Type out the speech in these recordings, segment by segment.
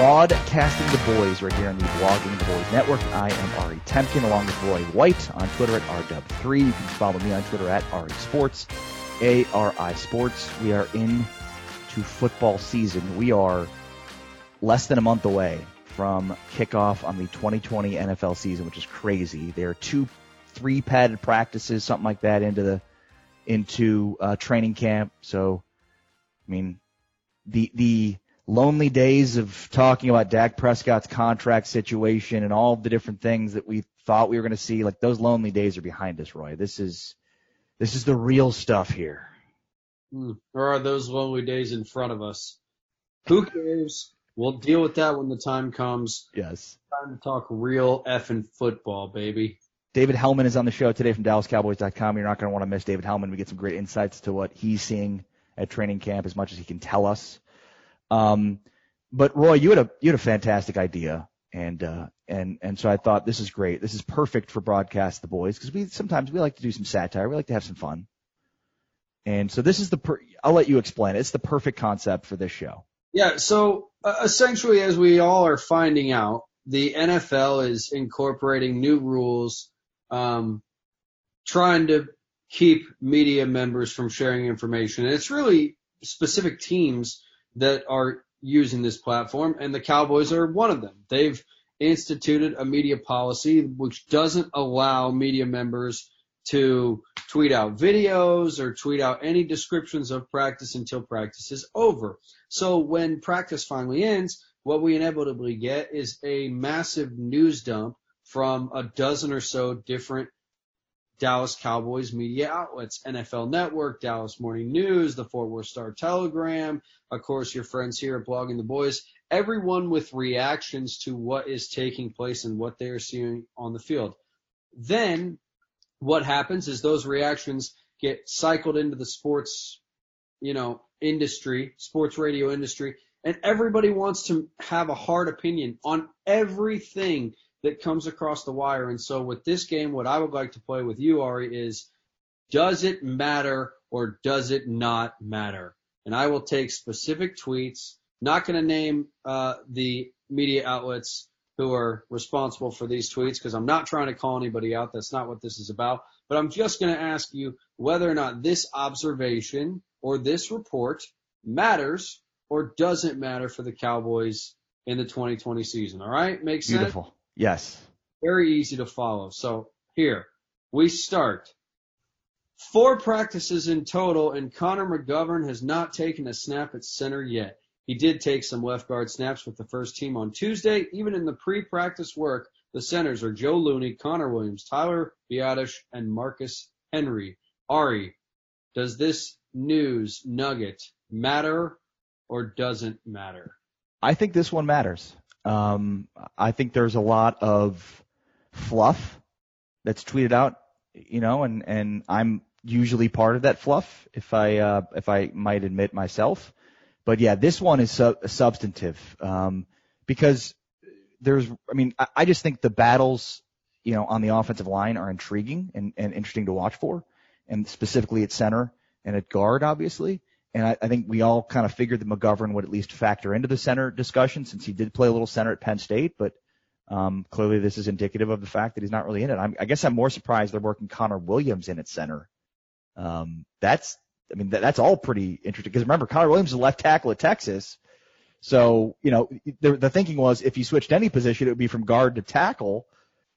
broadcasting the boys right here on the Blogging the Boys Network. I am Ari Temkin along with Roy White on Twitter at RW3. You can follow me on Twitter at Ari Sports, A-R-I Sports. We are in to football season. We are less than a month away from kickoff on the 2020 NFL season, which is crazy. There are two, three padded practices, something like that, into the into uh, training camp. So, I mean, the the lonely days of talking about Dak Prescott's contract situation and all the different things that we thought we were going to see, like those lonely days are behind us, Roy. This is this is the real stuff here. Hmm. Or are those lonely days in front of us? Who cares? We'll deal with that when the time comes. Yes. Time to talk real effing football, baby. David Helman is on the show today from DallasCowboys.com. You're not going to want to miss David Helman. We get some great insights to what he's seeing at training camp as much as he can tell us. Um, but Roy, you had a you had a fantastic idea, and uh, and and so I thought this is great. This is perfect for broadcast the boys because we sometimes we like to do some satire. We like to have some fun. And so this is the per- I'll let you explain. It's the perfect concept for this show. Yeah. So uh, essentially, as we all are finding out, the NFL is incorporating new rules, um, trying to keep media members from sharing information. And it's really specific teams that are using this platform, and the Cowboys are one of them. They've instituted a media policy which doesn't allow media members to tweet out videos or tweet out any descriptions of practice until practice is over. So when practice finally ends, what we inevitably get is a massive news dump from a dozen or so different Dallas Cowboys media outlets, NFL Network, Dallas Morning News, the Fort Worth Star Telegram, of course, your friends here at Blogging the Boys, everyone with reactions to what is taking place and what they are seeing on the field. Then what happens is those reactions get cycled into the sports, you know, industry, sports radio industry, and everybody wants to have a hard opinion on everything that comes across the wire. And so with this game, what I would like to play with you, Ari, is does it matter or does it not matter? And I will take specific tweets, not going to name uh, the media outlets who are responsible for these tweets because I'm not trying to call anybody out. That's not what this is about. But I'm just going to ask you whether or not this observation or this report matters or doesn't matter for the Cowboys in the 2020 season. All right? Makes sense? Beautiful. Yes. Very easy to follow. So here we start. Four practices in total, and Connor McGovern has not taken a snap at center yet. He did take some left guard snaps with the first team on Tuesday. Even in the pre-practice work, the centers are Joe Looney, Connor Williams, Tyler Biadasz, and Marcus Henry. Ari, does this news nugget matter or doesn't matter? I think this one matters. Um, I think there's a lot of fluff that's tweeted out, you know, and, and I'm usually part of that fluff, if I, uh, if I might admit myself. But yeah, this one is su- substantive, um, because there's, I mean, I, I just think the battles, you know, on the offensive line are intriguing and, and interesting to watch for, and specifically at center and at guard, obviously. And I, I think we all kind of figured that McGovern would at least factor into the center discussion since he did play a little center at Penn State, but um, clearly this is indicative of the fact that he's not really in it. I'm, I guess I'm more surprised they're working Connor Williams in at center. Um, that's, I mean, that, that's all pretty interesting because remember Connor Williams is left tackle at Texas. So, you know, the, the thinking was if you switched any position, it would be from guard to tackle.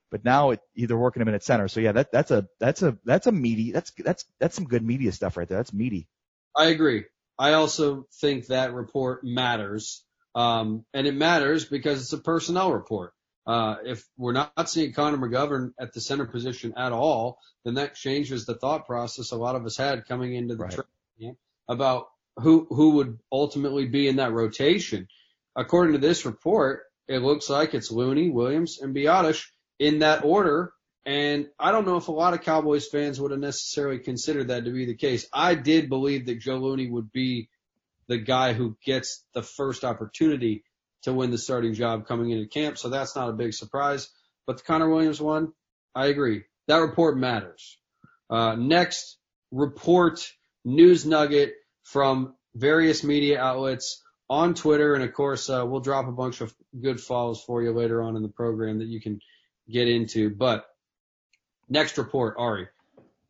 But now it, they're working him in at center. So yeah, that that's a that's a that's a meaty that's that's that's some good media stuff right there. That's meaty. I agree. I also think that report matters, um, and it matters because it's a personnel report. Uh, if we're not seeing Connor McGovern at the center position at all, then that changes the thought process a lot of us had coming into the Right. training about who who would ultimately be in that rotation. According to this report, it looks like it's Looney, Williams, and Biadasz in that order. And I don't know if a lot of Cowboys fans would have necessarily considered that to be the case. I did believe that Joe Looney would be the guy who gets the first opportunity to win the starting job coming into camp, so that's not a big surprise. But the Connor Williams one, I agree. That report matters. Uh, next report, news nugget from various media outlets on Twitter, and of course, uh, we'll drop a bunch of good follows for you later on in the program that you can get into. But next report, Ari.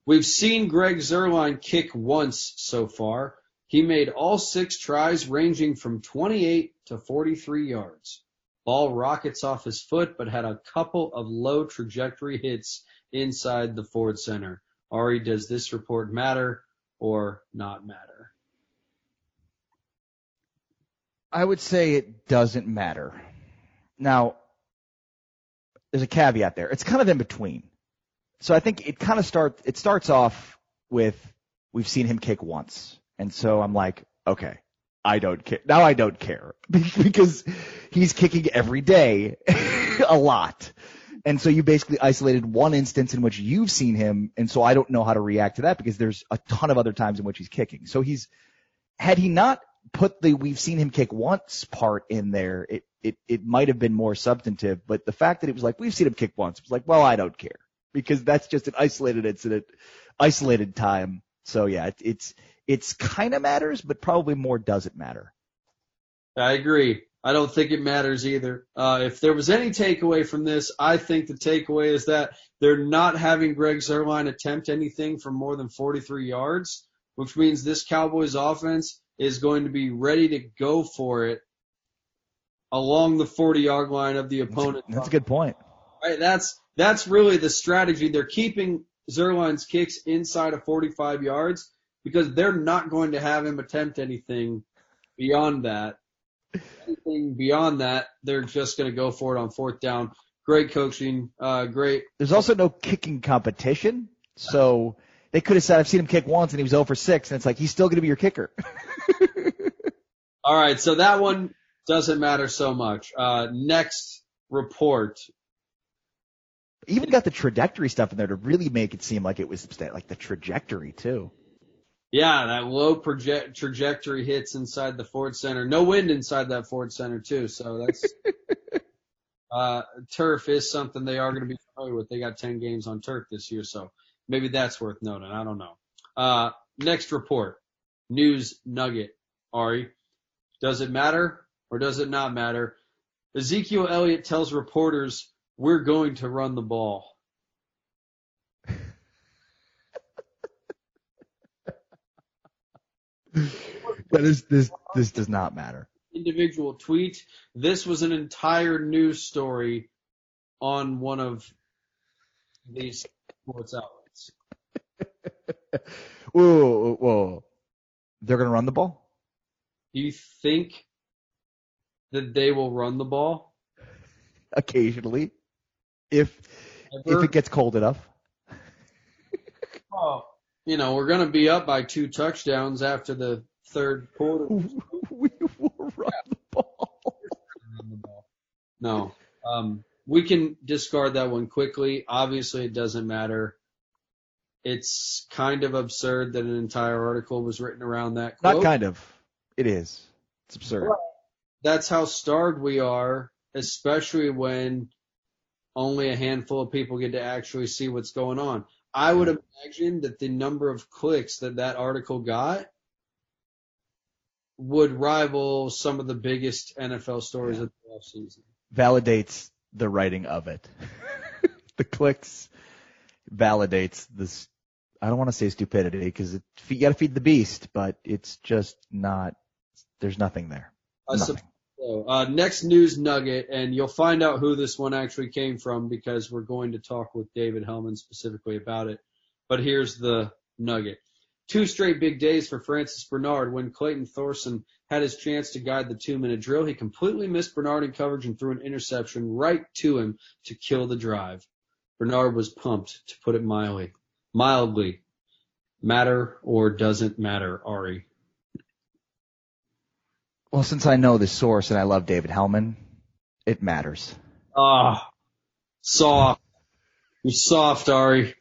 We've seen Greg Zuerlein kick once so far. He made all six tries ranging from 28 to 43 yards. Ball rockets off his foot, but had a couple of low trajectory hits inside the Ford Center. Ari, does this report matter or not matter? I would say it doesn't matter. Now, there's a caveat there. It's kind of in between. So I think it kind of starts, it starts off with, we've seen him kick once. And so I'm like, okay, I don't care. Now I don't care because he's kicking every day a lot. And so you basically isolated one instance in which you've seen him. And so I don't know how to react to that because there's a ton of other times in which he's kicking. So he's, had he not put the we've seen him kick once part in there, it, it, it might have been more substantive. But the fact that it was like, we've seen him kick once, it was like, well, I don't care because that's just an isolated incident, isolated time. So yeah, it, it's, it's kind of matters, but probably more doesn't matter. I agree. I don't think it matters either. Uh, if there was any takeaway from this, I think the takeaway is that they're not having Greg Zuerlein attempt anything from more than 43 yards, which means this Cowboys offense is going to be ready to go for it along the 40 yard line of the opponent. That's a good point. Right, that's that's really the strategy. They're keeping Zuerlein's kicks inside of 45 yards because they're not going to have him attempt anything beyond that. Anything beyond that, they're just going to go for it on fourth down. Great coaching, uh, great. There's also no kicking competition. So they could have said, I've seen him kick once and he was 0 for 6 and it's like, he's still going to be your kicker. All right, so that one doesn't matter so much. Uh, next report. Even got the trajectory stuff in there to really make it seem like it was like the trajectory too. Yeah, that low project trajectory hits inside the Ford Center. No wind inside that Ford Center too, so that's uh turf is something they are going to be familiar with. They got 10 games on turf this year, so maybe that's worth noting. I don't know. Uh next report. News nugget. Ari, does it matter or does it not matter? Ezekiel Elliott tells reporters, "We're going to run the ball." That is this this does not matter. individual tweet. This was an entire news story on one of these sports outlets. Whoa, whoa, whoa. They're gonna run the ball? Do you think that they will run the ball? Occasionally. If Ever? if it gets cold enough. Oh, you know, we're going to be up by two touchdowns after the third quarter. we will run the ball. No. Um, we can discard that one quickly. Obviously, it doesn't matter. It's kind of absurd that an entire article was written around that quote. Not kind of. It is. It's absurd. that's how starved we are, especially when only a handful of people get to actually see what's going on. I would imagine that the number of clicks that that article got would rival some of the biggest NFL stories of the offseason. Validates the writing of it. the clicks validates this. I don't want to say stupidity because you got to feed the beast, but it's just not. There's nothing there. Nothing. So, uh, next news nugget, and you'll find out who this one actually came from because we're going to talk with David Helman specifically about it. But here's the nugget. Two straight big days for Francis Bernard. When Clayton Thorson had his chance to guide the two minute drill, he completely missed Bernard in coverage and threw an interception right to him to kill the drive. Bernard was pumped, to put it mildly. Mildly. Matter or doesn't matter, Ari? Well, since I know the source and I love David Helman, it matters. Ah, soft. You're soft, Ari.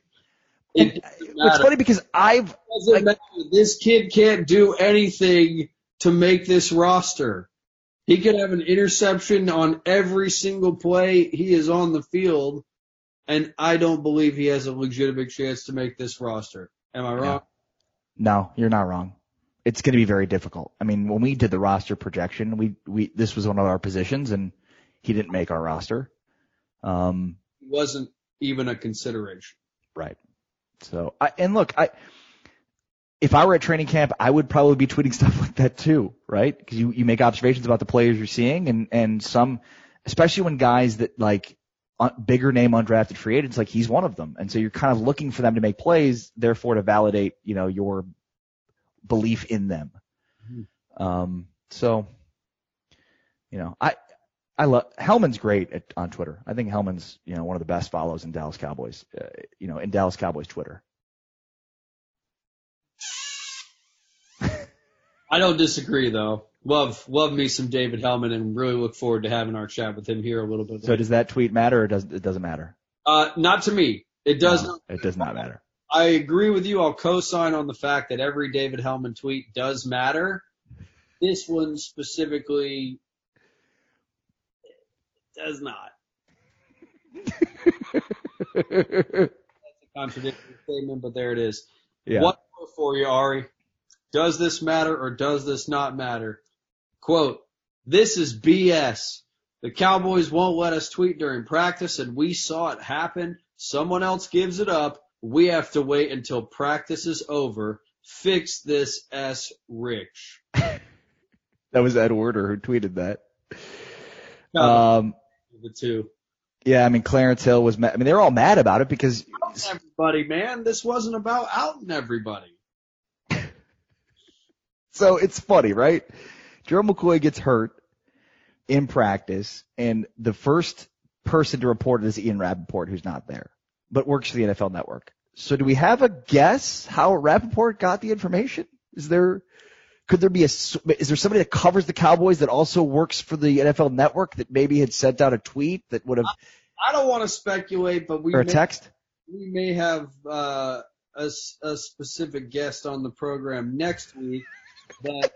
It, it's funny because I've like. This kid can't do anything to make this roster. He could have an interception on every single play he is on the field, and I don't believe he has a legitimate chance to make this roster. Am I wrong? No, you're not wrong. It's going to be very difficult. I mean, when we did the roster projection, we we this was one of our positions, and he didn't make our roster. Um, It wasn't even a consideration. Right. So, I, and look, I, if I were at training camp, I would probably be tweeting stuff like that too, right? Because you, you make observations about the players you're seeing, and and some, especially when guys that like bigger name undrafted free agents, like he's one of them, and so you're kind of looking for them to make plays, therefore to validate, you know, your belief in them. Um, so, you know, I. I love Helman's great at, on Twitter. I think Helman's you know one of the best follows in Dallas Cowboys. Uh, you know in Dallas Cowboys Twitter. I don't disagree though. Love love me some David Helman and really look forward to having our chat with him here a little bit. So does that tweet matter or does it doesn't matter? Uh, not to me. It does No, not. It does not matter. I agree with you. I'll co-sign on the fact that every David Helman tweet does matter. This one specifically does not. That's a contradictory statement, but there it is. yeah. One more for you, Ari. Does this matter or does this not matter? Quote, this is BS. The Cowboys won't let us tweet during practice and we saw it happen. Someone else gives it up. We have to wait until practice is over. Fix this S Rich. That was Ed Werder who tweeted that. Um, the two. yeah, I mean Clarence Hill was. Ma- I mean they were all mad about it because everybody, man. This wasn't about outing everybody. so it's funny, right? Jerome McCoy gets hurt in practice, and the first person to report it is Ian Rapoport, who's not there, but works for the NFL Network. So do we have a guess how Rapoport got the information? Is there, could there be a, is there somebody that covers the Cowboys that also works for the NFL Network that maybe had sent out a tweet that would have, I don't want to speculate, but we or a may, text? we may have uh, a, a specific guest on the program next week that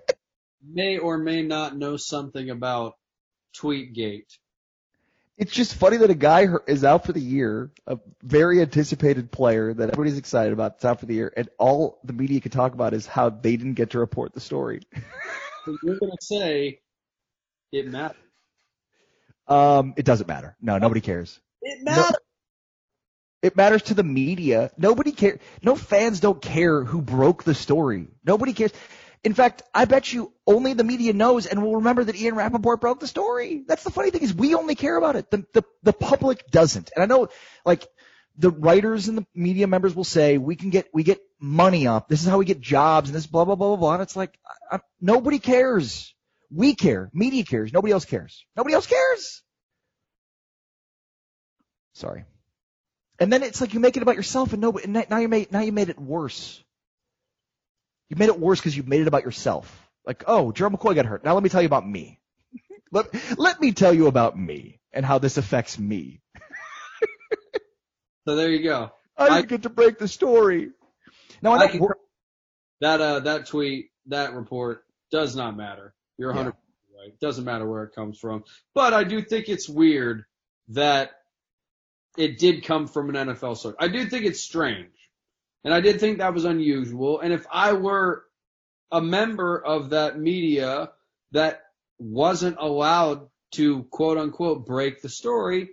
may or may not know something about Tweetgate. It's just funny that a guy is out for the year, a very anticipated player that everybody's excited about, is out for the year, and all the media can talk about is how they didn't get to report the story. So you're going to say it matters. Um, it doesn't matter. No, nobody cares. It No. matters. It matters to the media. Nobody cares. No fans don't care who broke the story. Nobody cares. In fact, I bet you only the media knows and will remember that Ian Rapoport broke the story. That's the funny thing is we only care about it. The, the, the public doesn't. And I know, like, the writers and the media members will say, we can get, we get money up. This is how we get jobs and this blah, blah, blah, blah, blah. And it's like, I, I, nobody cares. We care. Media cares. Nobody else cares. Nobody else cares. Sorry. And then it's like you make it about yourself, and nobody. And now you made now you made it worse. You made it worse because you made it about yourself. Like, oh, Jerome McCoy got hurt. Now let me tell you about me. let let me tell you about me and how this affects me. So there you go. I I- get to break the story. Now I I can- That uh, that tweet, that report does not matter. You're 100 Yeah. right. Doesn't matter where it comes from. But I do think it's weird that it did come from an NFL source. I do think it's strange. And I did think that was unusual. And if I were a member of that media that wasn't allowed to quote unquote break the story,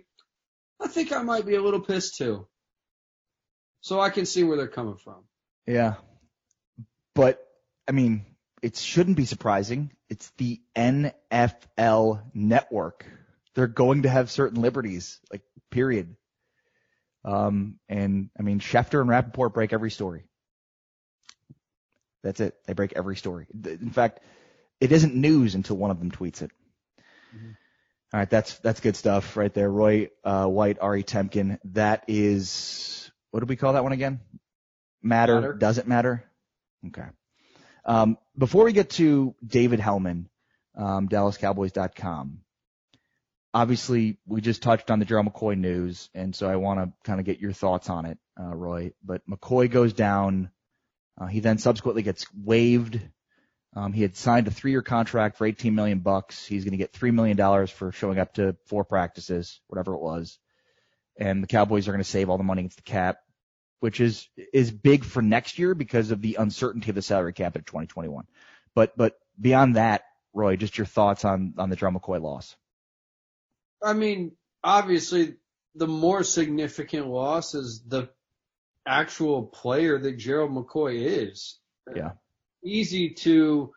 I think I might be a little pissed too. So I can see where they're coming from. yeah, but I mean, it shouldn't be surprising. It's the NFL network. They're going to have certain liberties, like period. Um, and I mean, Schefter and Rapoport break every story. That's it. They break every story. In fact, it isn't news until one of them tweets it. Mm-hmm. All right, that's that's good stuff right there. Roy uh, White, Ari Temkin. That is what do we call that one again? Matter, matter. doesn't matter. Okay. Um, before we get to David Helman, um, DallasCowboys.com. Obviously, we just touched on the Gerald McCoy news, and so I want to kind of get your thoughts on it, uh, Roy. But McCoy goes down. Uh, he then subsequently gets waived. Um, he had signed a three-year contract for 18 million bucks. He's going to get three million dollars for showing up to four practices, whatever it was. And the Cowboys are going to save all the money against the cap which is is big for next year because of the uncertainty of the salary cap at 2021. But but beyond that, Roy, just your thoughts on on the Drum McCoy loss. I mean, obviously, the more significant loss is the actual player that Gerald McCoy is. Yeah. Easy to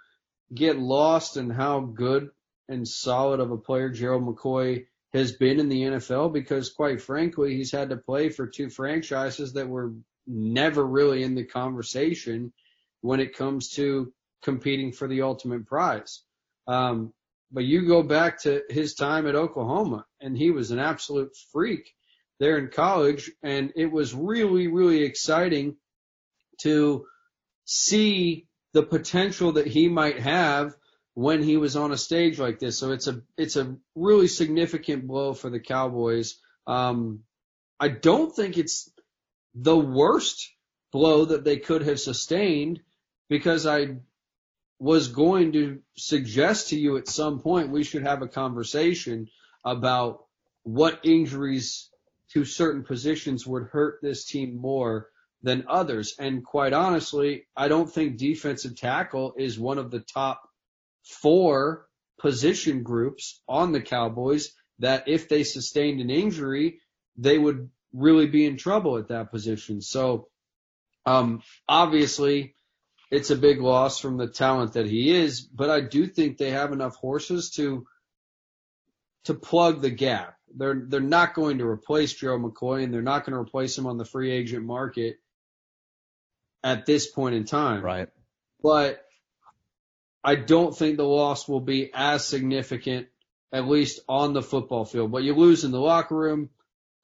get lost in how good and solid of a player Gerald McCoy has been in the NFL because quite frankly, he's had to play for two franchises that were never really in the conversation when it comes to competing for the ultimate prize. Um, but you go back to his time at Oklahoma and he was an absolute freak there in college and it was really, really exciting to see the potential that he might have when he was on a stage like this. So it's a it's a really significant blow for the Cowboys. Um, I don't think it's the worst blow that they could have sustained because I was going to suggest to you at some point we should have a conversation about what injuries to certain positions would hurt this team more than others. And quite honestly, I don't think defensive tackle is one of the top four position groups on the Cowboys that if they sustained an injury, they would really be in trouble at that position. So, um, obviously it's a big loss from the talent that he is, but I do think they have enough horses to, to plug the gap. They're, they're not going to replace Joe McCoy and they're not going to replace him on the free agent market at this point in time. Right. But I don't think the loss will be as significant, at least on the football field. But you lose in the locker room.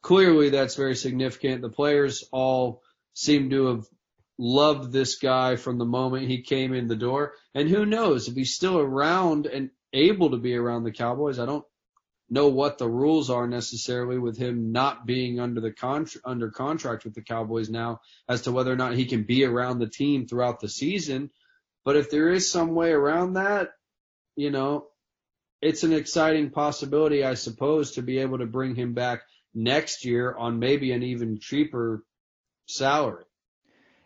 Clearly, that's very significant. The players all seem to have loved this guy from the moment he came in the door. And who knows if he's still around and able to be around the Cowboys. I don't know what the rules are necessarily with him not being under the con- under contract with the Cowboys now as to whether or not he can be around the team throughout the season. But if there is some way around that, you know, it's an exciting possibility, I suppose, to be able to bring him back next year on maybe an even cheaper salary.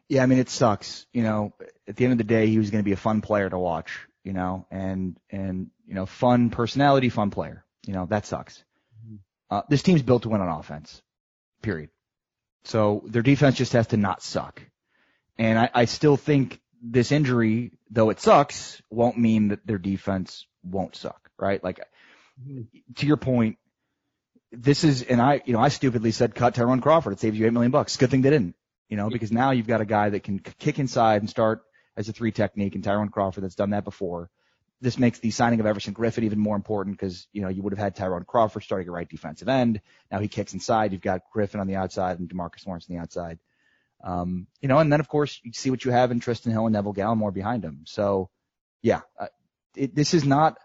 Yeah, I mean it sucks. You know, at the end of the day, he was going to be a fun player to watch. You know, and and you know, fun personality, fun player. You know, that sucks. Mm-hmm. Uh, this team's built to win on offense. Period. So their defense just has to not suck. And I, I still think this injury, though it sucks, won't mean that their defense won't suck, right? Like, to your point, this is, and I, you know, I stupidly said cut Tyrone Crawford. It saves you eight million bucks. Good thing they didn't, you know, because now you've got a guy that can kick inside and start as a three technique, and Tyrone Crawford that's done that before. This makes the signing of Everson Griffen even more important because, you know, you would have had Tyrone Crawford starting at right defensive end. Now he kicks inside. You've got Griffen on the outside and Demarcus Lawrence on the outside. Um, you know, and then of course you see what you have in Trysten Hill and Neville Gallimore behind him. So, yeah, uh, it, this is not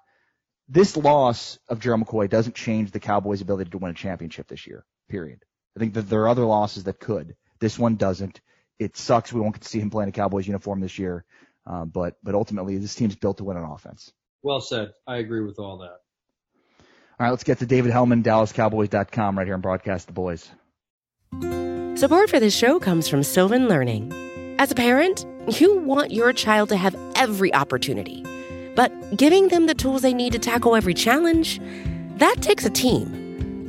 this loss of Gerald McCoy doesn't change the Cowboys' ability to win a championship this year. Period. I think that there are other losses that could. This one doesn't. It sucks. We won't get to see him play in a Cowboys uniform this year. Um, but but ultimately, this team's built to win on offense. Well said. I agree with all that. All right, let's get to David Helman, DallasCowboys.com, right here on Broadcast the Boys. Support for this show comes from Sylvan Learning. As a parent, you want your child to have every opportunity, but giving them the tools they need to tackle every challenge, that takes a team.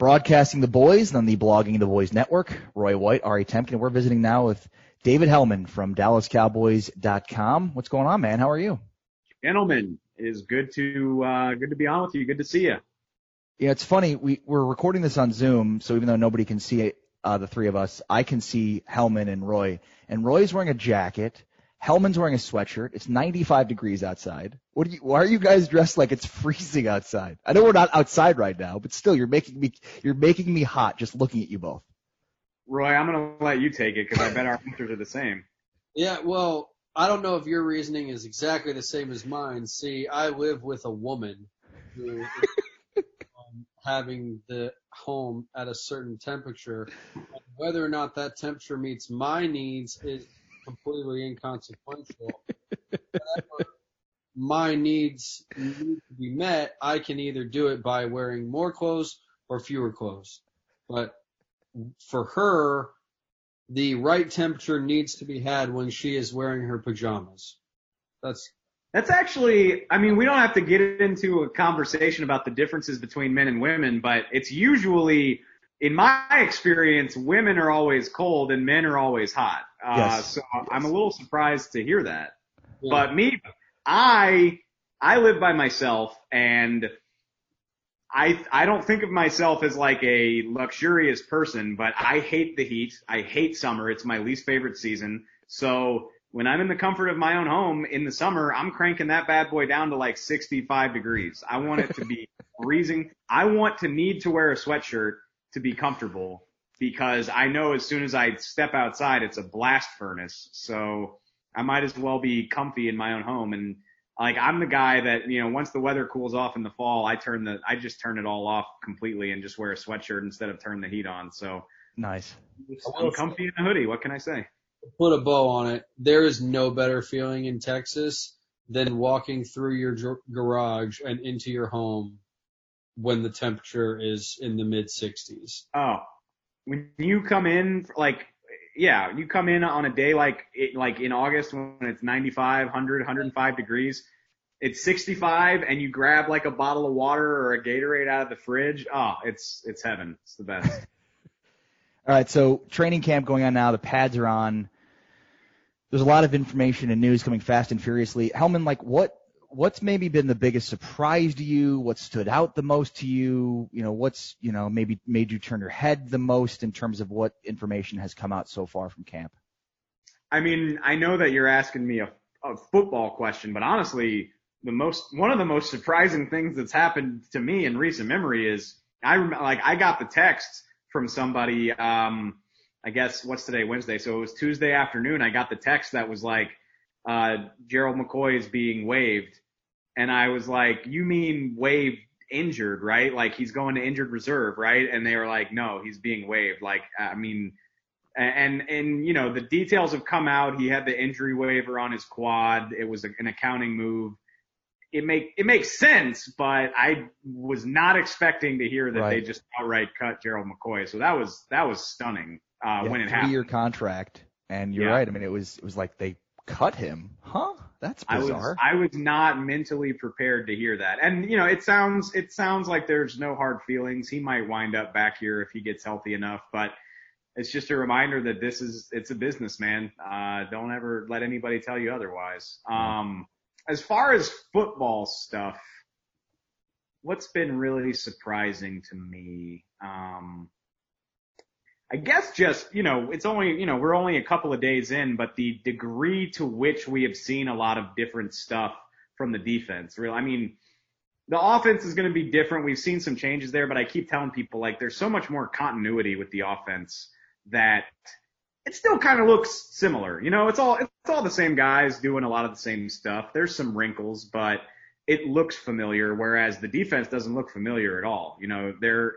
Broadcasting the boys and on the Blogging the Boys Network. Roy White, Ari Temkin. We're visiting now with David Helman from DallasCowboys.com. What's going on, man? How are you? Gentlemen, it is good to uh, good to be on with you. Good to see you. Yeah, it's funny. We we're recording this on Zoom, so even though nobody can see it, uh, the three of us, I can see Helman and Roy. And Roy's wearing a jacket. Helman's wearing a sweatshirt. It's 95 degrees outside. What are you, why are you guys dressed like it's freezing outside? I know we're not outside right now, but still, you're making me, you're making me hot just looking at you both. Roy, I'm going to let you take it because I bet our answers are the same. Yeah, well, I don't know if your reasoning is exactly the same as mine. See, I live with a woman who is um, having the home at a certain temperature. And whether or not that temperature meets my needs is completely inconsequential. My needs need to be met, I can either do it by wearing more clothes or fewer clothes. But for her, the right temperature needs to be had when she is wearing her pajamas. That's That's actually, I mean, we don't have to get into a conversation about the differences between men and women, but it's usually, in my experience, women are always cold and men are always hot. Uh, Yes. so I'm a little surprised to hear that. But me, I, I live by myself and I, I don't think of myself as like a luxurious person, but I hate the heat. I hate summer. It's my least favorite season. So when I'm in the comfort of my own home in the summer, I'm cranking that bad boy down to like 65 degrees. I want it to be freezing. I want to need to wear a sweatshirt to be comfortable because I know as soon as I step outside, it's a blast furnace. So I might as well be comfy in my own home. And like I'm the guy that, you know, once the weather cools off in the fall, I turn the, I just turn it all off completely and just wear a sweatshirt instead of turn the heat on. So Nice. I'm comfy in a hoodie. What can I say? put a bow on it. There is no better feeling in Texas than walking through your dr- garage and into your home when the temperature is in the mid 60s. Oh, when you come in, like, yeah, you come in on a day like it, like in August when it's 95, 100, 105 degrees. It's 65 and you grab like a bottle of water or a Gatorade out of the fridge. Oh, it's, it's heaven. It's the best. All right, so training camp going on now. The pads are on. There's a lot of information and news coming fast and furiously. Helman, like what what's maybe been the biggest surprise to you? What stood out the most to you? You know, what's you know maybe made you turn your head the most in terms of what information has come out so far from camp? I mean, I know that you're asking me a, a football question, but honestly, the most one of the most surprising things that's happened to me in recent memory is I rem- like I got the text from somebody. Um, I guess what's today, Wednesday, so it was Tuesday afternoon. I got the text that was like, uh, Gerald McCoy is being waived, and I was like, you mean waived injured, right? Like he's going to injured reserve, right? And they were like, no, he's being waived. Like I mean and and you know the details have come out. He had the injury waiver on his quad. It was an accounting move. It make it makes sense, but I was not expecting to hear that Right. they just outright cut Gerald McCoy. So that was that was stunning uh, when it three happened. year contract, and you're Yeah. right. I mean, it was it was like they cut him, huh? That's I was bizarre. I was not mentally prepared to hear that. And you know, it sounds it sounds like there's no hard feelings. He might wind up back here if he gets healthy enough, but it's just a reminder that this is it's a business, man. Uh don't ever let anybody tell you otherwise. Um as far as football stuff, what's been really surprising to me, um I guess just, you know, it's only, you know, we're only a couple of days in, but the degree to which we have seen a lot of different stuff from the defense. Real, I mean, the offense is going to be different. We've seen some changes there, but I keep telling people like there's so much more continuity with the offense that it still kind of looks similar. You know, it's all it's all the same guys doing a lot of the same stuff. There's some wrinkles, but it looks familiar. Whereas the defense doesn't look familiar at all. You know, they're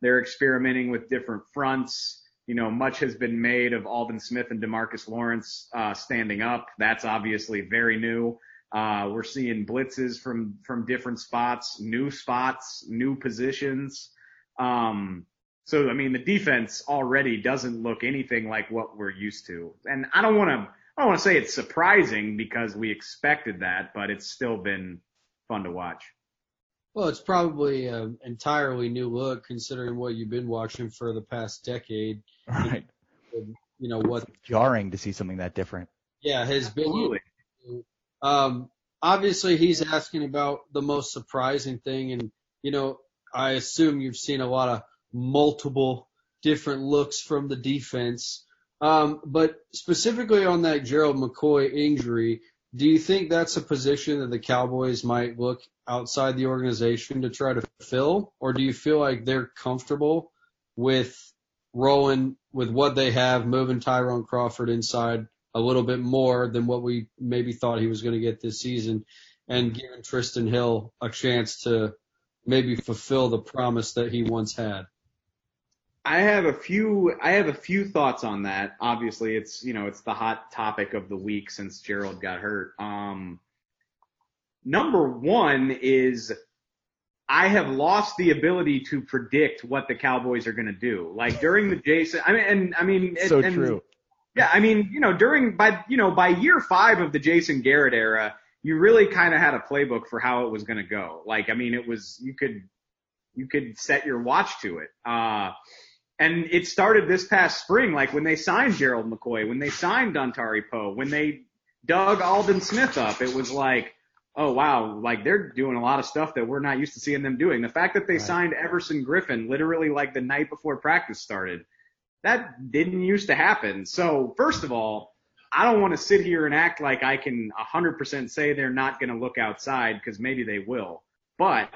they're experimenting with different fronts. You know, much has been made of Aldon Smith and Demarcus Lawrence uh, standing up. That's obviously very new. Uh, we're seeing blitzes from from different spots, new spots, new positions. Um, so, I mean, the defense already doesn't look anything like what we're used to. And I don't want to, I don't want to say it's surprising because we expected that, but it's still been fun to watch. Well, it's probably an entirely new look considering what you've been watching for the past decade. Right. You know what? It's jarring to see something that different. Yeah, has Absolutely. been. Um, obviously, he's asking about the most surprising thing, and you know, I assume you've seen a lot of multiple different looks from the defense. Um, but specifically on that Gerald McCoy injury, do you think that's a position that the Cowboys might look outside the organization to try to fill, or do you feel like they're comfortable with rolling with what they have, moving Tyrone Crawford inside a little bit more than what we maybe thought he was going to get this season, and giving Trysten Hill a chance to maybe fulfill the promise that he once had? I have a few I have a few thoughts on that. Obviously, it's you know it's the hot topic of the week since Gerald got hurt. Um, number one is I have lost the ability to predict what the Cowboys are going to do. Like during the Jason, I mean, and I mean, So and, true. Yeah, I mean, you know, during by you know by year five of the Jason Garrett era, you really kind of had a playbook for how it was going to go. Like, I mean, it was you could you could set your watch to it. Uh, and it started this past spring, like when they signed Gerald McCoy, when they signed Dontari Poe, when they dug Aldon Smith up, it was like, oh wow, like they're doing a lot of stuff that we're not used to seeing them doing. The fact that they Right. signed Everson Griffen literally like the night before practice started, that didn't used to happen. So first of all, I don't want to sit here and act like I can 100% say they're not going to look outside because maybe they will. But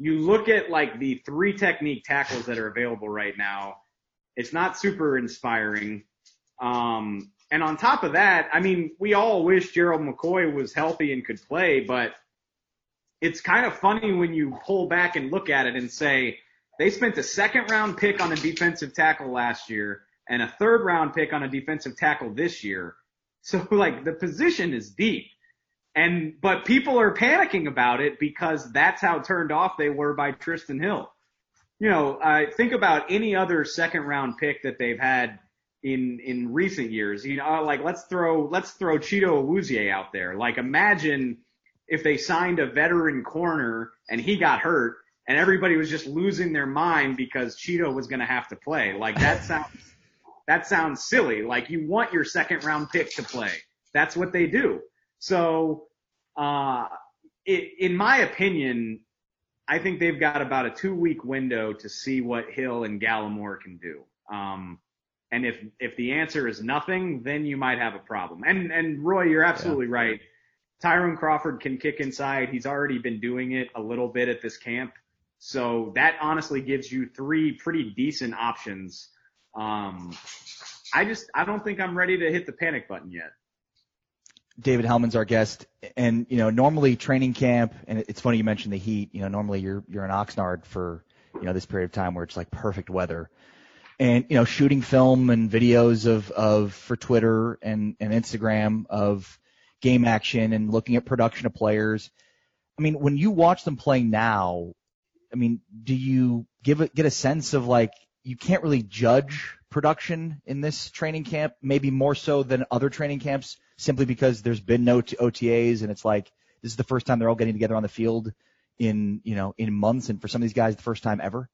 you look at like the three technique tackles that are available right now, it's not super inspiring. Um, and on top of that, I mean, we all wish Gerald McCoy was healthy and could play, but it's kind of funny when you pull back and look at it and say they spent a second round pick on a defensive tackle last year and a third round pick on a defensive tackle this year. So like the position is deep. And, but people are panicking about it because that's how turned off they were by Trysten Hill. You know, uh, think about any other second round pick that they've had in, in recent years. You know, like let's throw, let's throw Chido Awuzie out there. Like imagine if they signed a veteran corner and he got hurt and everybody was just losing their mind because Chido was going to have to play. Like that sounds, that sounds silly. Like you want your second round pick to play. That's what they do. So, uh, it, in my opinion, I think they've got about a two week window to see what Hill and Gallimore can do. Um, and if, if the answer is nothing, then you might have a problem. And, and Roy, you're absolutely right. Tyrone Crawford can kick inside. He's already been doing it a little bit at this camp. So that honestly gives you three pretty decent options. Um, I just, I don't think I'm ready to hit the panic button yet. David Helman's our guest, and you know normally training camp, and it's funny you mentioned the heat. You know normally you're you're in Oxnard for you know this period of time where it's like perfect weather, and you know shooting film and videos of of for Twitter and and Instagram of game action and looking at production of players. I mean, when you watch them play now, I mean, do you give get a sense of like you can't really judge production in this training camp, maybe more so than other training camps, simply because there's been no OTAs and it's like this is the first time they're all getting together on the field in you know in months, and for some of these guys, the first time ever.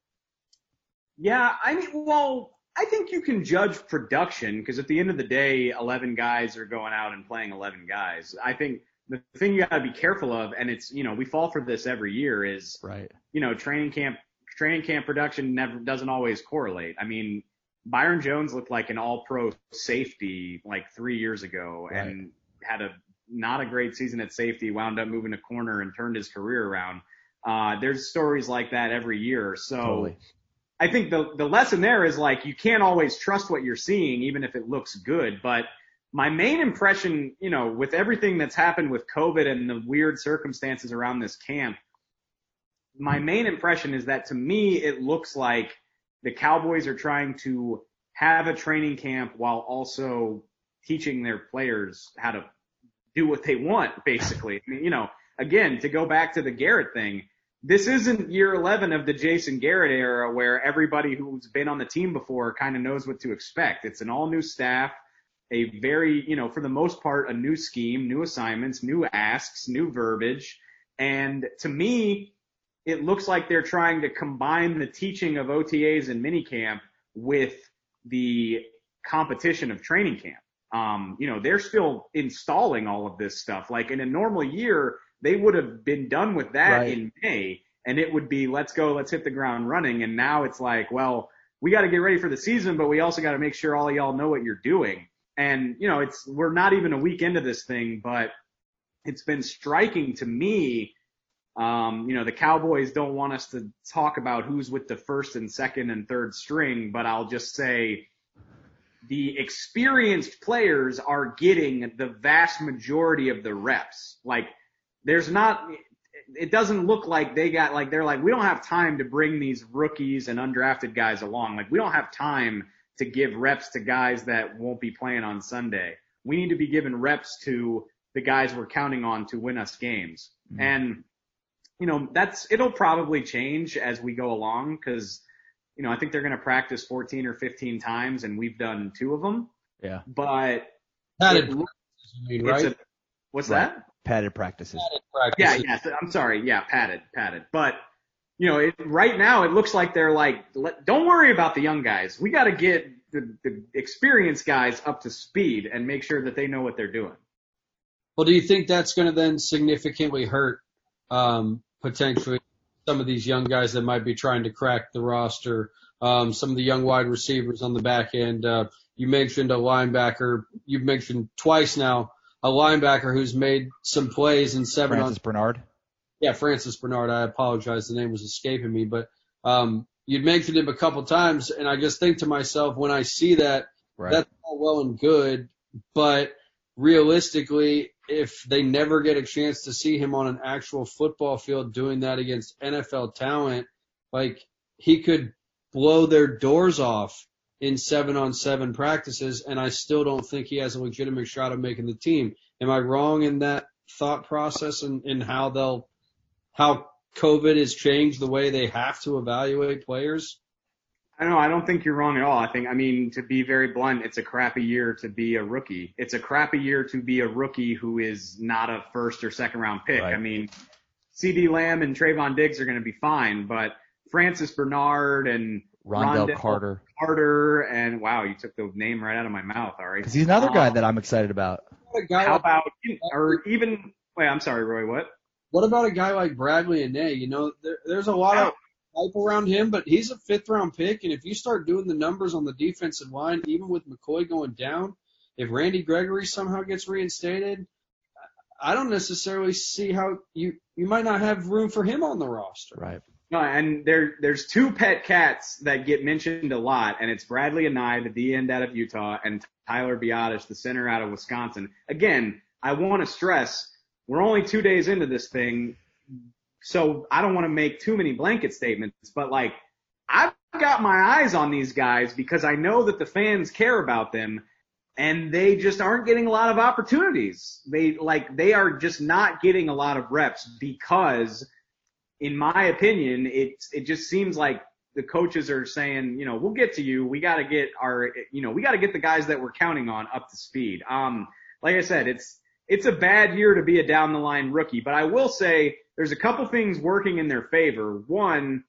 Yeah, I mean, well, I think you can judge production because at the end of the day, 11 guys are going out and playing 11 guys. I think the thing you got to be careful of, and it's, you know, we fall for this every year is, Right. you know, training camp, training camp production never doesn't always correlate. I mean, Byron Jones looked like an all pro safety like three years ago Right. and had a not a great season at safety, wound up moving a corner and turned his career around. Uh, there's stories like that every year. So Totally. I think the, the lesson there is like you can't always trust what you're seeing, even if it looks good. But my main impression, you know, with everything that's happened with COVID and the weird circumstances around this camp, my main impression is that to me, it looks like the Cowboys are trying to have a training camp while also teaching their players how to do what they want, basically. I mean, you know, again, to go back to the Garrett thing, this isn't year 11 of the Jason Garrett era where everybody who's been on the team before kind of knows what to expect. It's an all new staff, a very, you know, for the most part, a new scheme, new assignments, new asks, new verbiage. And to me, it looks like they're trying to combine the teaching of OTAs and minicamp with the competition of training camp. Um, you know, they're still installing all of this stuff. Like in a normal year, they would have been done with that Right. in May and it would be, let's go, let's hit the ground running. And now it's like, well, we got to get ready for the season, but we also got to make sure all y'all know what you're doing. And, you know, it's, we're not even a week into this thing, but it's been striking to me. Um, you know, the Cowboys don't want us to talk about who's with the first and second and third string, but I'll just say the experienced players are getting the vast majority of the reps. Like there's not, it doesn't look like they got like, they're like, we don't have time to bring these rookies and undrafted guys along. Like we don't have time to give reps to guys that won't be playing on Sunday. We need to be giving reps to the guys we're counting on to win us games. Mhm. And, you know, that's, it'll probably change as we go along because, you know, I think they're going to practice 14 or 15 times and we've done two of them, Yeah. but Padded it- you mean, right? a, what's Right. that? Padded practices. Padded Yeah, yeah. I'm sorry. Yeah, padded, padded. But you know, it, right now it looks like they're like, let, don't worry about the young guys. We got to get the, the experienced guys up to speed and make sure that they know what they're doing. Well, do you think that's going to then significantly hurt um, potentially some of these young guys that might be trying to crack the roster? Um, some of the young wide receivers on the back end. Uh, you mentioned a linebacker. You've mentioned twice now a linebacker who's made some plays in seven Francis Bernard. Yeah, Francis Bernard. I apologize, the name was escaping me, but um, you'd mentioned him a couple times, and I just think to myself when I see that Right. that's all well and good, but realistically, if they never get a chance to see him on an actual football field doing that against NFL talent, like he could blow their doors off in seven on seven practices, and I still don't think he has a legitimate shot of making the team. Am I wrong in that thought process and, and how they'll, how COVID has changed the way they have to evaluate players? I don't know. I don't think you're wrong at all. I think, I mean, to be very blunt, it's a crappy year to be a rookie. It's a crappy year to be a rookie who is not a first or second round pick. Right. I mean, CeeDee Lamb and Trevon Diggs are going to be fine, but Francis Bernard and Rondell Ron'Dell Carter. Carter and wow, you took the name right out of my mouth, Ari. Because he's another guy Um, that I'm excited about. What a guy How about, or even, wait, I'm sorry, Roy, what? What about a guy like Bradley Anae? You know, there, there's a lot of hype around him, but he's a fifth round pick. And if you start doing the numbers on the defensive line, even with McCoy going down, if Randy Gregory somehow gets reinstated, I don't necessarily see how you you might not have room for him on the roster. Right. No, and there there's two pet cats that get mentioned a lot, and it's Bradley Anae, the D end out of Utah, and Tyler Biadasz, the center out of Wisconsin. Again, I want to stress we're only two days into this thing, so I don't want to make too many blanket statements, but like I've got my eyes on these guys because I know that the fans care about them and they just aren't getting a lot of opportunities. They like they are just not getting a lot of reps because in my opinion, it it just seems like the coaches are saying, you know, we'll get to you. We got to get our, you know, we got to get the guys that we're counting on up to speed. Um, like I said, it's it's a bad year to be a down the line rookie, but I will say there's a couple things working in their favor. One,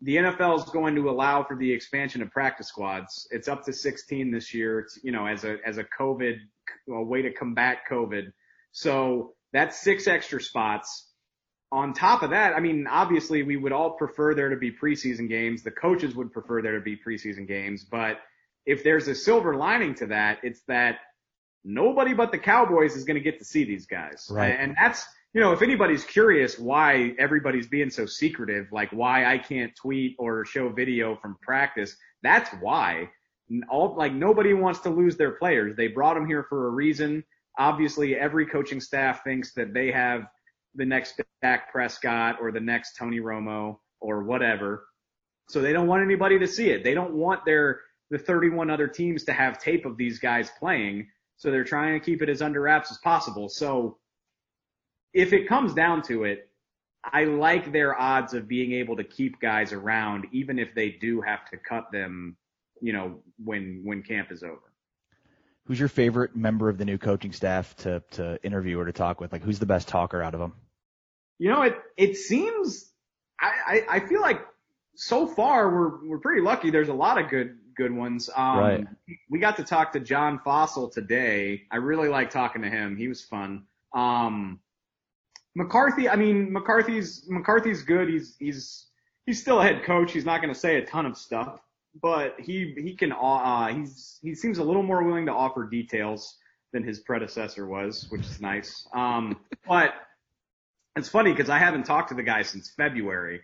the NFL is going to allow for the expansion of practice squads. It's up to 16 this year. It's, you know, as a, as a COVID, a way to combat COVID. So that's six extra spots. On top of that, I mean, obviously we would all prefer there to be preseason games. The coaches would prefer there to be preseason games, but if there's a silver lining to that, it's that nobody but the Cowboys is going to get to see these guys. Right. And that's, you know, if anybody's curious why everybody's being so secretive, like why I can't tweet or show video from practice, that's why. All like nobody wants to lose their players. They brought them here for a reason. Obviously, every coaching staff thinks that they have the next Dak Prescott or the next Tony Romo or whatever. So they don't want anybody to see it. They don't want their the 31 other teams to have tape of these guys playing. So they're trying to keep it as under wraps as possible. So if it comes down to it, I like their odds of being able to keep guys around, even if they do have to cut them, you know, when when camp is over. Who's your favorite member of the new coaching staff to to interview or to talk with? Like, who's the best talker out of them? You know, it it seems I I, I feel like so far we're we're pretty lucky. There's a lot of good good ones. Um, Right. We got to talk to John Fassel today. I really like talking to him. He was fun. Um, McCarthy, I mean McCarthy's McCarthy's good. He's he's he's still a head coach. He's not going to say a ton of stuff, but he he can uh he's he seems a little more willing to offer details than his predecessor was, which is nice. Um, but it's funny because I haven't talked to the guy since February.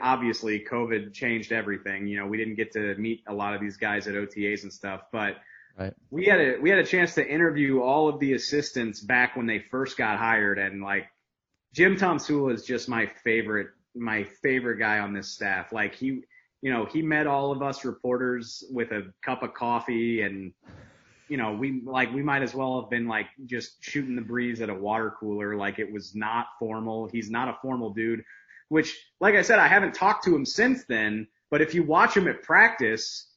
Obviously, COVID changed everything. You know, we didn't get to meet a lot of these guys at OTAs and stuff, but Right. we had a we had a chance to interview all of the assistants back when they first got hired, and like Jim Tomsula is just my favorite my favorite guy on this staff. Like he, you know, he met all of us reporters with a cup of coffee and you know, we like we might as well have been like just shooting the breeze at a water cooler. Like it was not formal. He's not a formal dude. Which, like I said, I haven't talked to him since then. But if you watch him at practice,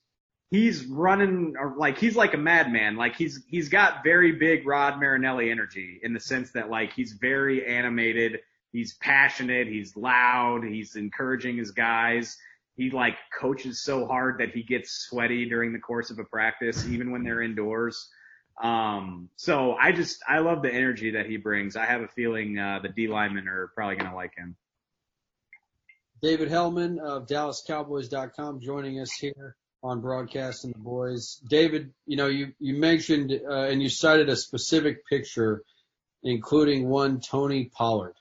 he's running like he's like a madman. Like he's he's got very big Rod Marinelli energy in the sense that like he's very animated. He's passionate. He's loud. He's encouraging his guys. He like coaches so hard that he gets sweaty during the course of a practice, even when they're indoors. Um, so I just, I love the energy that he brings. I have a feeling, uh, the D linemen are probably to like him. David Helman of DallasCowboys.com joining us here on Broadcasting the Boys. David, you know, you, you mentioned uh, and you cited a specific picture, including one Tony Pollard.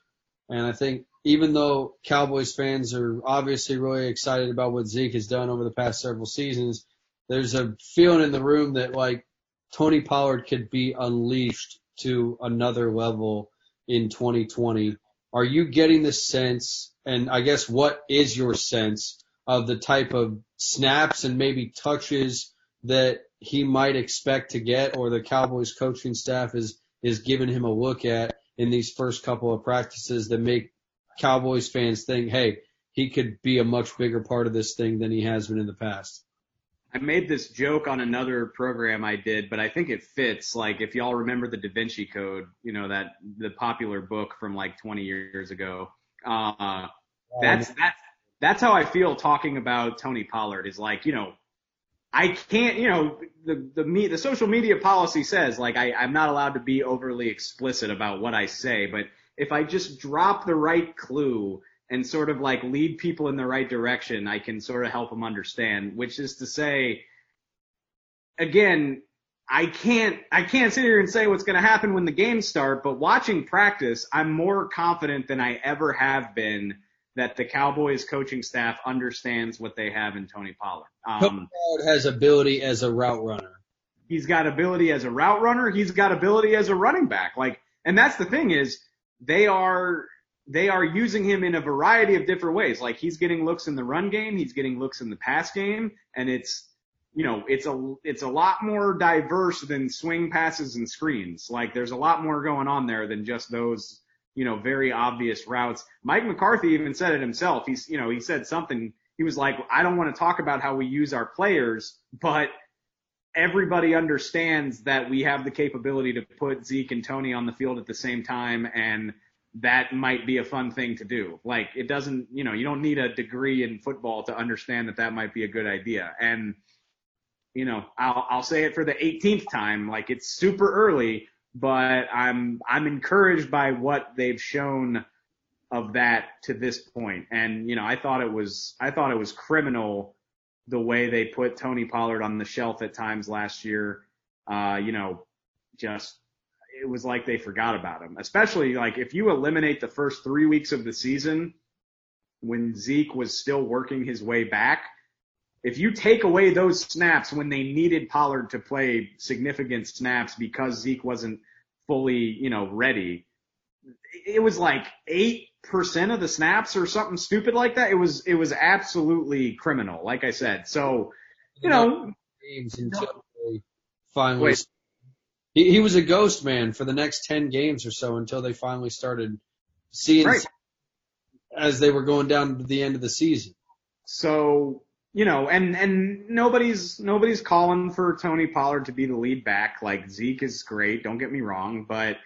And I think even though Cowboys fans are obviously really excited about what Zeke has done over the past several seasons, there's a feeling in the room that like Tony Pollard could be unleashed to another level in 2020. Are you getting the sense, and I guess what is your sense of the type of snaps and maybe touches that he might expect to get or the Cowboys coaching staff is, is giving him a look at in these first couple of practices that make Cowboys fans think, hey, he could be a much bigger part of this thing than he has been in the past? I made this joke on another program I did, but I think it fits. Like if y'all remember the Da Vinci Code, you know, that the popular book from like 20 years ago. Uh, that's, that's, that's how I feel talking about Tony Pollard is like, you know, I can't, you know, the, the me, the social media policy says like I, I'm not allowed to be overly explicit about what I say, but if I just drop the right clue and sort of like lead people in the right direction, I can sort of help them understand, which is to say, again, I can't, I can't sit here and say what's going to happen when the games start, but watching practice, I'm more confident than I ever have been that the Cowboys coaching staff understands what they have in Tony Pollard. Um, Pollard has ability as a route runner. He's got ability as a route runner. He's got ability as a running back. Like, and that's the thing is they are, they are using him in a variety of different ways. Like he's getting looks in the run game. He's getting looks in the pass game. And it's, you know, it's a, it's a lot more diverse than swing passes and screens. Like there's a lot more going on there than just those, you know, very obvious routes. Mike McCarthy even said it himself. He's, you know, he said something. He was like, I don't want to talk about how we use our players, but everybody understands that we have the capability to put Zeke and Tony on the field at the same time and that might be a fun thing to do. Like it doesn't, you know, you don't need a degree in football to understand that that might be a good idea. And, you know, I'll, I'll say it for the 18th time, like it's super early, but I'm, I'm encouraged by what they've shown of that to this point. And, you know, I thought it was, I thought it was criminal the way they put Tony Pollard on the shelf at times last year. Uh, you know, just it was like they forgot about him. Especially like if you eliminate the first three weeks of the season when Zeke was still working his way back, if you take away those snaps when they needed Pollard to play significant snaps because Zeke wasn't fully, you know, ready, it was like eight percent of the snaps or something stupid like that. It was it was absolutely criminal, like I said. So, you know, games until they finally. Wait. He, he was a ghost man for the next ten games or so until they finally started seeing right. as they were going down to the end of the season. So you know, and and nobody's nobody's calling for Tony Pollard to be the lead back. Like Zeke is great, don't get me wrong, but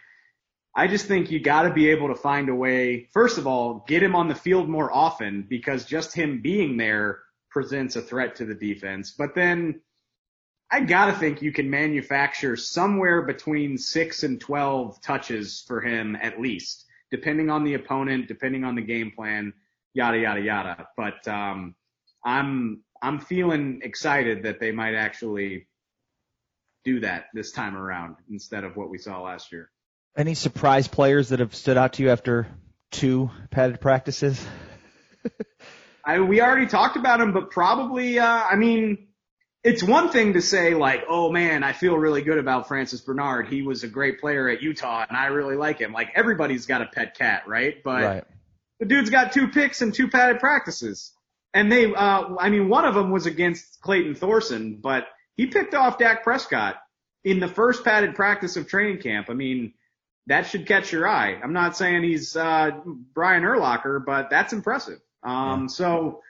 I just think you got to be able to find a way. First of all, get him on the field more often because just him being there presents a threat to the defense. But then I got to think you can manufacture somewhere between six and 12 touches for him at least, depending on the opponent, depending on the game plan, yada, yada, yada. But, um, I'm I'm feeling excited that they might actually do that this time around instead of what we saw last year. Any surprise players that have stood out to you after two padded practices? I we already talked about them, but probably uh, I mean it's one thing to say like, oh man, I feel really good about Francis Bernard. He was a great player at Utah and I really like him. Like everybody's got a pet cat, right? But right. the dude's got two picks and two padded practices. And they, uh, I mean, one of them was against Clayton Thorson, but he picked off Dak Prescott in the first padded practice of training camp. I mean, that should catch your eye. I'm not saying he's, uh, Brian Urlacher, but that's impressive. Um, yeah. so,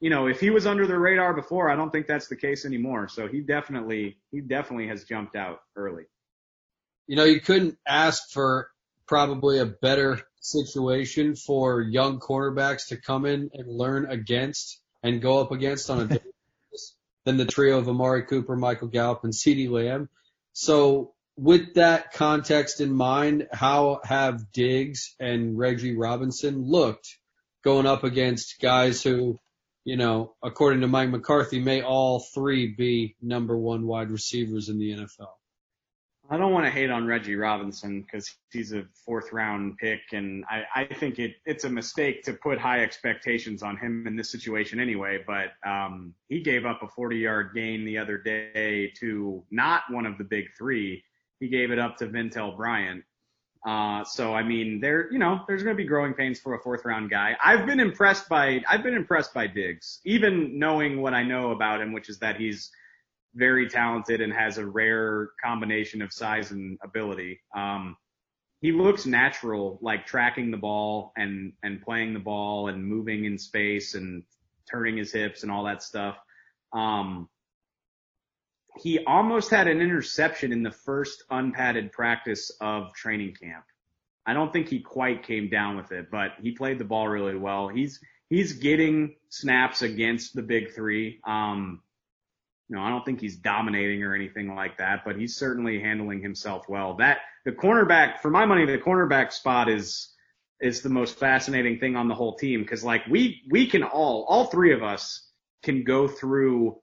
you know, if he was under the radar before, I don't think that's the case anymore. So he definitely, he definitely has jumped out early. You know, you couldn't ask for probably a better situation for young quarterbacks to come in and learn against and go up against on a basis than the trio of Amari Cooper, Michael Gallup, and CeeDee Lamb. So with that context in mind, how have Diggs and Reggie Robinson looked going up against guys who, you know, according to Mike McCarthy, may all three be number one wide receivers in the NFL? I don't want to hate on Reggie Robinson because he's a fourth round pick, and I, I think it, it's a mistake to put high expectations on him in this situation anyway. But um, he gave up a 40 yard gain the other day to not one of the big three. He gave it up to Ventell Bryant. Uh, so I mean, there, you know, there's going to be growing pains for a fourth round guy. I've been impressed by, I've been impressed by Diggs, even knowing what I know about him, which is that he's very talented and has a rare combination of size and ability. Um, he looks natural, like tracking the ball and, and playing the ball and moving in space and turning his hips and all that stuff. Um, he almost had an interception in the first unpadded practice of training camp. I don't think he quite came down with it, but he played the ball really well. He's, he's getting snaps against the big three. Um, you know, I don't think he's dominating or anything like that, but he's certainly handling himself well. That the cornerback, for my money, the cornerback spot is is the most fascinating thing on the whole team because like we we can all all three of us can go through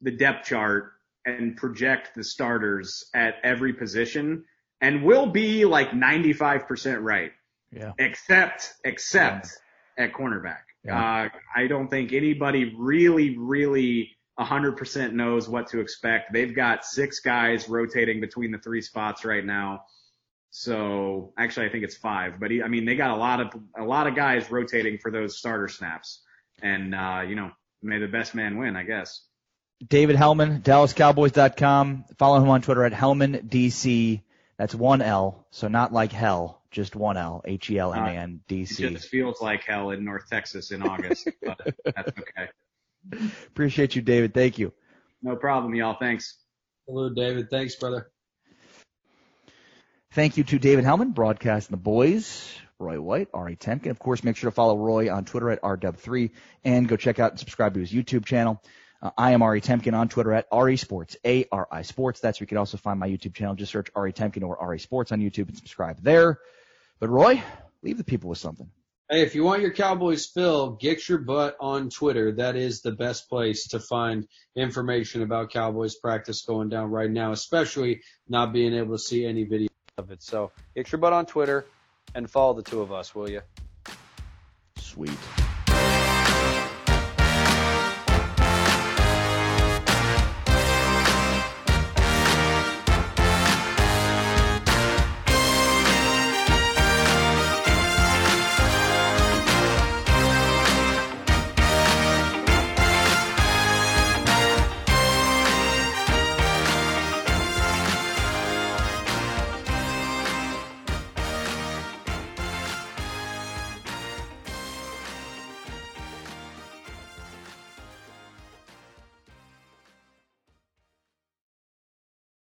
the depth chart and project the starters at every position and we'll be like 95% right. Yeah. Except except yeah. at cornerback. Yeah. Uh, I don't think anybody really really 100% knows what to expect. They've got six guys rotating between the three spots right now. So actually, I think it's five, but he, I mean, they got a lot of, a lot of guys rotating for those starter snaps. And, uh, you know, may the best man win, I guess. David Helman, DallasCowboys.com. Follow him on Twitter at HelmanDC. That's one L, so not like hell, just one L, H-E-L-M-A-N-D-C. It just feels like hell in North Texas in August, but that's okay. Appreciate you, David. Thank you. No problem, y'all. Thanks. Hello, David. Thanks, brother. Thank you to David Helman, broadcasting the boys. Roy White, Ari Temkin. Of course, make sure to follow Roy on Twitter at RW3 and go check out and subscribe to his YouTube channel. Uh, I am Ari Temkin on Twitter at Ari Sports, A-R-I Sports. That's where you can also find my YouTube channel. Just search Ari Temkin or Ari Sports on YouTube and subscribe there. But Roy, leave the people with something. Hey, if you want your Cowboys fill, get your butt on Twitter. That is the best place to find information about Cowboys practice going down right now, especially not being able to see any video of it. So get your butt on Twitter and follow the two of us, will you? Sweet.